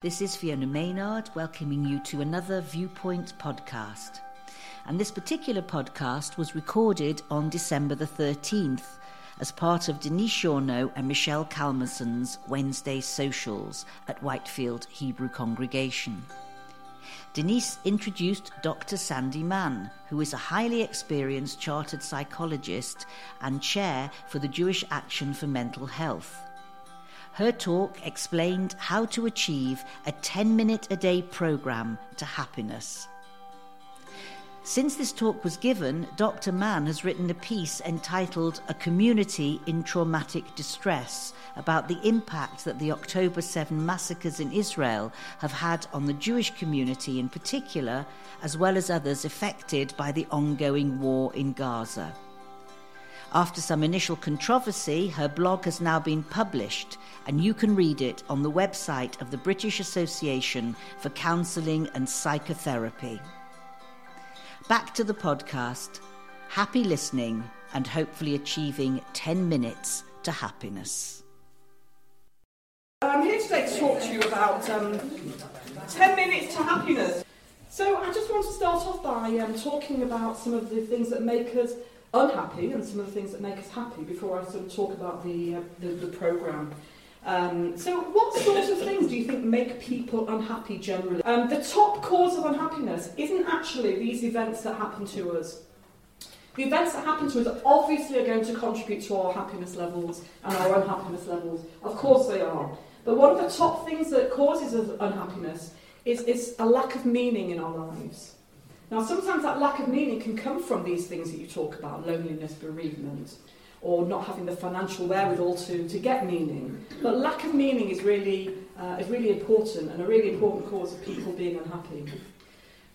This is Fiona Maynard welcoming you to another Viewpoint podcast. And this particular podcast was recorded on December the 13th as part of Denise Shawno and Michelle Calmerson's Wednesday socials at Whitefield Hebrew Congregation. Denise introduced Dr. Sandi Mann, who is a highly experienced chartered psychologist and chair for the Jewish Action for Mental Health. Her talk explained how to achieve a 10 minute a day program to happiness. Since this talk was given, Dr. Mann has written a piece entitled A Community in Traumatic Distress about the impact that the October 7 massacres in Israel have had on the Jewish community in particular, as well as others affected by the ongoing war in Gaza. After some initial controversy, her blog has now been published, and you can read it on the website of the British Association for Counselling and Psychotherapy. Back to the podcast. Happy listening and hopefully achieving 10 minutes to happiness. I'm here today to talk to you about um, 10 minutes to happiness. So, I just want to start off by um, talking about some of the things that make us unhappy and some of the things that make us happy before I sort of talk about the, uh, the, the programme. Um, so, what sorts of things do you think make people unhappy generally? Um, the top cause of unhappiness isn't actually these events that happen to us. The events that happen to us obviously are going to contribute to our happiness levels and our unhappiness levels. Of course, they are. But one of the top things that causes us unhappiness is, is a lack of meaning in our lives. Now, sometimes that lack of meaning can come from these things that you talk about loneliness, bereavement, or not having the financial wherewithal to, to get meaning. But lack of meaning is really, uh, is really important and a really important cause of people being unhappy.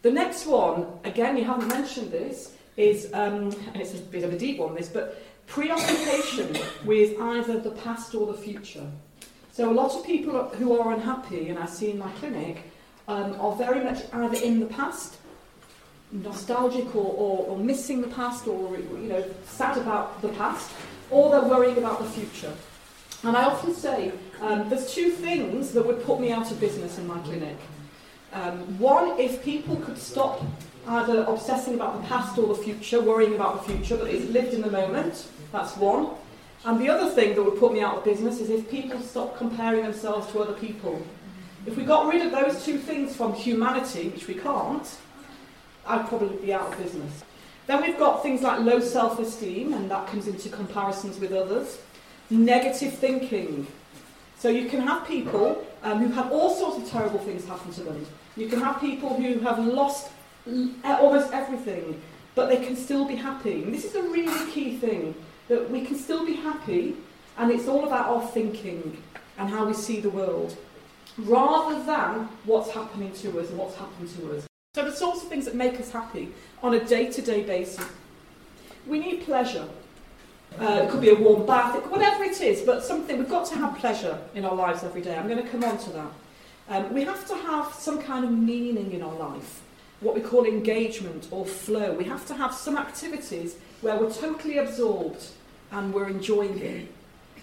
The next one, again, you haven't mentioned this, is, um, and it's a bit of a deep one, this, but preoccupation with either the past or the future. So a lot of people who are unhappy, and I see in my clinic, um, are very much either in the past nostalgic or, or, or missing the past or you know sad about the past, or they're worrying about the future. And I often say um, there's two things that would put me out of business in my clinic. Um, one, if people could stop either obsessing about the past or the future, worrying about the future, but is lived in the moment. That's one. And the other thing that would put me out of business is if people stop comparing themselves to other people. If we got rid of those two things from humanity, which we can't, I'd probably be out of business. Then we've got things like low self esteem, and that comes into comparisons with others. Negative thinking. So you can have people um, who have all sorts of terrible things happen to them. You can have people who have lost almost everything, but they can still be happy. And this is a really key thing that we can still be happy, and it's all about our thinking and how we see the world, rather than what's happening to us and what's happened to us. So, the sorts of things that make us happy on a day to day basis. We need pleasure. Uh, it could be a warm bath, it, whatever it is, but something, we've got to have pleasure in our lives every day. I'm going to come on to that. Um, we have to have some kind of meaning in our life, what we call engagement or flow. We have to have some activities where we're totally absorbed and we're enjoying it.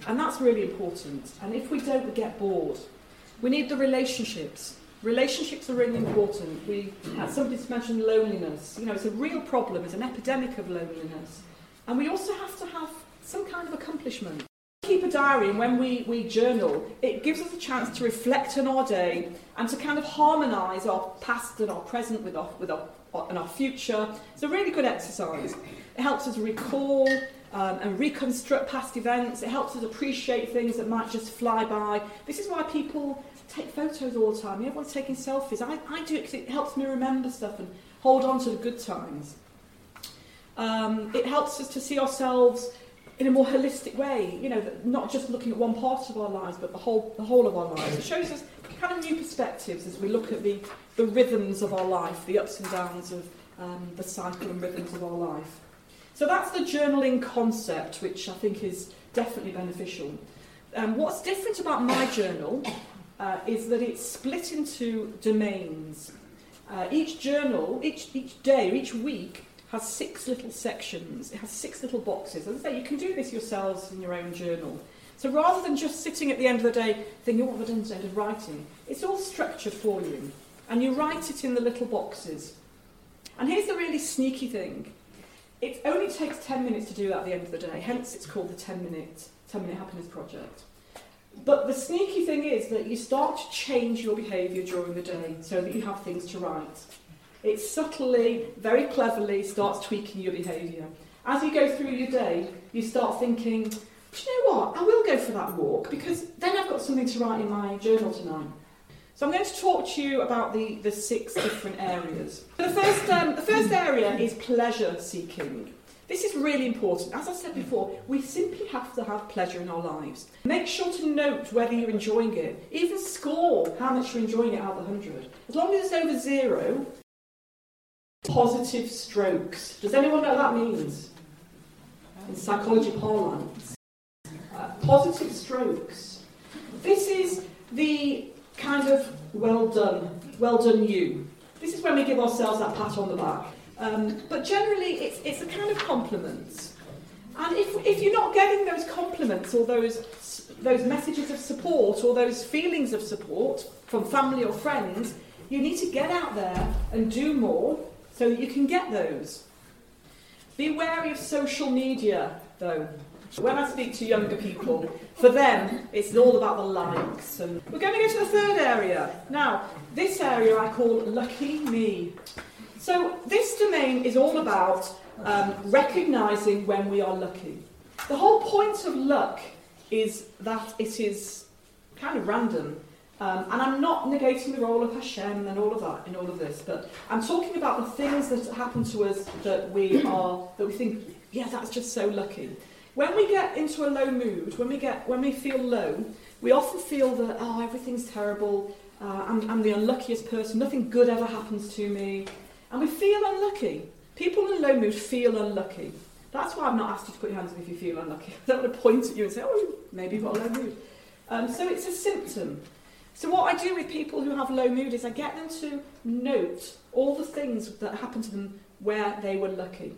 And that's really important. And if we don't, we get bored. We need the relationships. Relationships are really important. We had somebody mentioned loneliness. You know, it's a real problem. It's an epidemic of loneliness, and we also have to have some kind of accomplishment. Keep a diary, and when we, we journal, it gives us a chance to reflect on our day and to kind of harmonise our past and our present with our with our and our future. It's a really good exercise. It helps us recall um, and reconstruct past events. It helps us appreciate things that might just fly by. This is why people take photos all the time. Everyone's taking selfies. I, I do it because it helps me remember stuff and hold on to the good times. Um, it helps us to see ourselves in a more holistic way, you know, not just looking at one part of our lives, but the whole, the whole of our lives. It shows us kind of new perspectives as we look at the, the rhythms of our life, the ups and downs of um, the cycle and rhythms of our life. So that's the journaling concept, which I think is definitely beneficial. Um, what's different about my journal uh, is that it's split into domains. Uh, each journal, each, each day, each week has six little sections. It has six little boxes. As I say, you can do this yourselves in your own journal. So rather than just sitting at the end of the day thinking, what have I done today, of writing, it's all structured for you. And you write it in the little boxes. And here's the really sneaky thing. It only takes 10 minutes to do that at the end of the day, hence it's called the 10 minute, 10 minute happiness project. But the sneaky thing is that you start to change your behaviour during the day so that you have things to write. It subtly, very cleverly starts tweaking your behaviour. As you go through your day, you start thinking, do you know what? I will go for that walk because then I've got something to write in my journal tonight. So I'm going to talk to you about the, the six different areas. The first, um, the first area is pleasure seeking. This is really important. As I said before, we simply have to have pleasure in our lives. Make sure to note whether you're enjoying it. Even score how much you're enjoying it out of 100. As long as it's over zero, positive strokes. Does anyone know what that means? In psychology parlance. Uh, positive strokes. This is the kind of well done, well done you. This is when we give ourselves that pat on the back. Um, but generally, it's, it's a kind of compliment. And if, if you're not getting those compliments or those, those messages of support or those feelings of support from family or friends, you need to get out there and do more so that you can get those. Be wary of social media, though. When I speak to younger people, for them, it's all about the likes. And we're going to go to the third area. Now, this area I call Lucky Me. So, this domain is all about um, recognizing when we are lucky. The whole point of luck is that it is kind of random. Um, and I'm not negating the role of Hashem and all of that in all of this, but I'm talking about the things that happen to us that we are that we think, yeah, that's just so lucky. When we get into a low mood, when we get when we feel low, we often feel that oh everything's terrible, uh, I'm, I'm the unluckiest person, nothing good ever happens to me. And we feel unlucky. People in a low mood feel unlucky. That's why I've not asked you to put your hands up if you feel unlucky. I don't want to point at you and say, oh, maybe you've got a low mood. Um, so it's a symptom. So what I do with people who have low mood is I get them to note all the things that happened to them where they were lucky.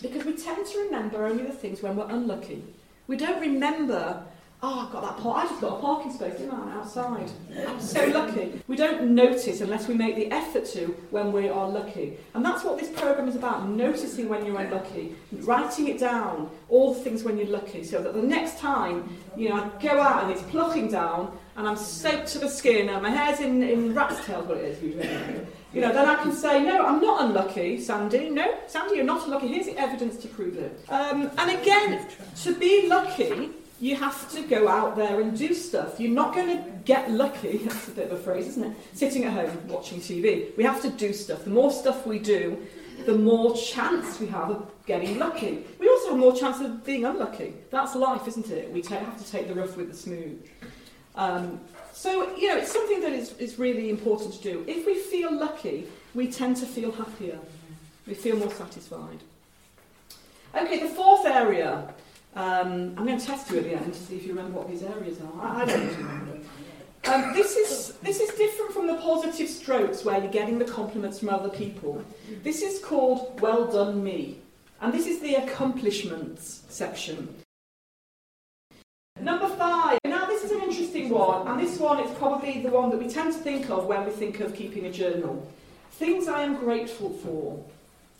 Because we tend to remember only the things when we're unlucky. We don't remember Oh, I've got that park. I just got a parking space, didn't I, outside? I'm so lucky. We don't notice unless we make the effort to when we are lucky. And that's what this programme is about, noticing when you're unlucky, writing it down, all the things when you're lucky, so that the next time, you know, I go out and it's plucking down, and I'm soaked to the skin, and my hair's in, in rat's tails, what it is. You know, then I can say, no, I'm not unlucky, Sandi. No, Sandi, you're not unlucky. Here's the evidence to prove it. Um, and again, to be lucky you have to go out there and do stuff. You're not going to get lucky, that's a bit of a phrase, isn't it? Sitting at home watching TV. We have to do stuff. The more stuff we do, the more chance we have of getting lucky. We also have more chance of being unlucky. That's life, isn't it? We have to take the rough with the smooth. Um, so, you know, it's something that is, is really important to do. If we feel lucky, we tend to feel happier. We feel more satisfied. Okay, the fourth area um, I'm going to test you at the end to see if you remember what these areas are. I, I don't remember. Um, this, is, this is different from the positive strokes where you're getting the compliments from other people. This is called Well Done Me. And this is the accomplishments section. Number five. Now, this is an interesting one, and this one is probably the one that we tend to think of when we think of keeping a journal. Things I am grateful for.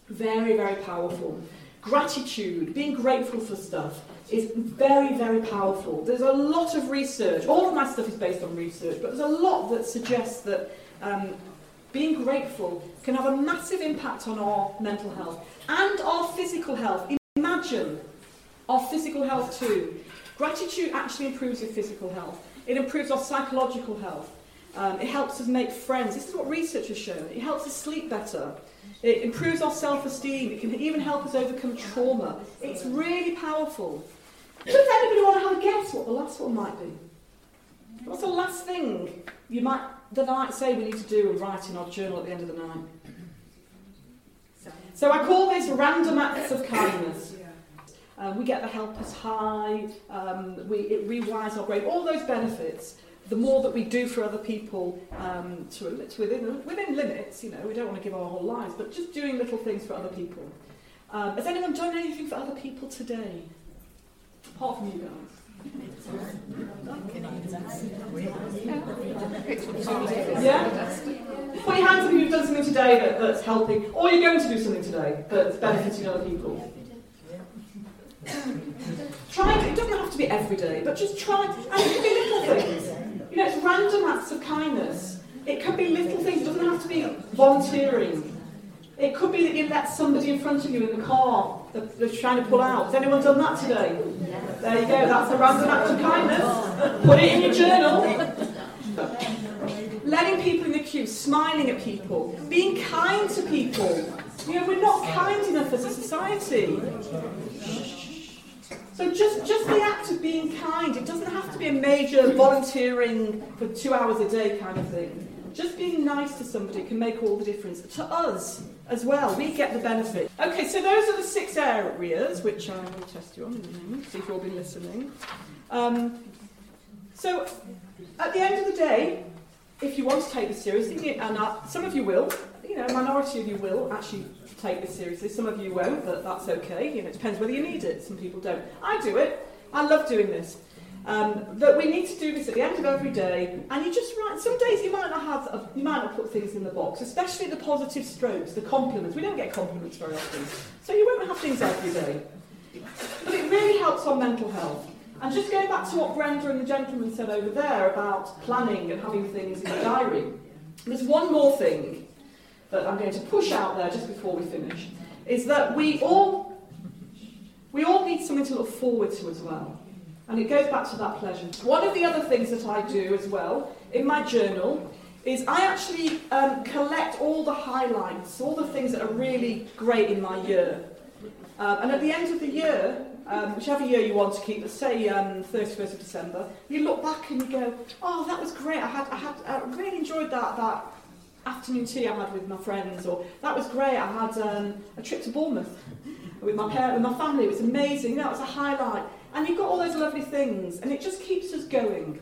Very, very powerful. Gratitude, being grateful for stuff, is very, very powerful. There's a lot of research. All of my stuff is based on research, but there's a lot that suggests that um, being grateful can have a massive impact on our mental health and our physical health. Imagine our physical health too. Gratitude actually improves your physical health. It improves our psychological health. Um, it helps us make friends. This is what research has shown. It helps us sleep better. It improves our self-esteem. It can even help us overcome trauma. It's really powerful. Does anybody want to have a guess what the last one might be? What's the last thing you might that I might say we need to do and write in our journal at the end of the night? So I call this random acts of kindness. Uh, we get the helpers high, um, we, it rewires our brain, all those benefits the more that we do for other people um, to, to within, within limits, you know, we don't want to give our whole lives, but just doing little things for other people. Um, has anyone done anything for other people today? Apart from you guys. Yeah? Put your hands up if you've done something today that, that's helping, or you're going to do something today that's benefiting other people. Try it, it doesn't have to be every day, but just try, and it can be little things. You know, it's random acts of kindness. It could be little things, it doesn't have to be volunteering. It could be that you let somebody in front of you in the car that they're trying to pull out. Has anyone done that today? There you go, that's a random act of kindness. Put it in your journal. Letting people in the queue, smiling at people, being kind to people. You know, we're not kind enough as a society. So just, just the act of being kind, it doesn't have to be a major volunteering for two hours a day kind of thing. Just being nice to somebody can make all the difference. To us as well, we get the benefit. Okay, so those are the six areas which I will test you on in a moment, see if you've all been listening. Um, so at the end of the day, if you want to take this seriously, and uh, some of you will, you know, a minority of you will actually take this seriously. Some of you won't, but that's okay. You know, it depends whether you need it. Some people don't. I do it. I love doing this. Um, but we need to do this at the end of every day, and you just write. Some days you might not have, a, you might not put things in the box, especially the positive strokes, the compliments. We don't get compliments very often, so you won't have things every day. But it really helps on mental health. And just going back to what Brenda and the gentleman said over there about planning and having things in the diary, there's one more thing that I'm going to push out there just before we finish, is that we all we all need something to look forward to as well. And it goes back to that pleasure. One of the other things that I do as well in my journal is I actually um, collect all the highlights, all the things that are really great in my year. Um, and at the end of the year, um, whichever year you want to keep, let's say um, 31st of December, you look back and you go, oh, that was great. I had, I had, I really enjoyed that, that afternoon tea I had with my friends, or that was great. I had um, a trip to Bournemouth with my parents, with my family. It was amazing. It was a highlight. And you've got all those lovely things, and it just keeps us going.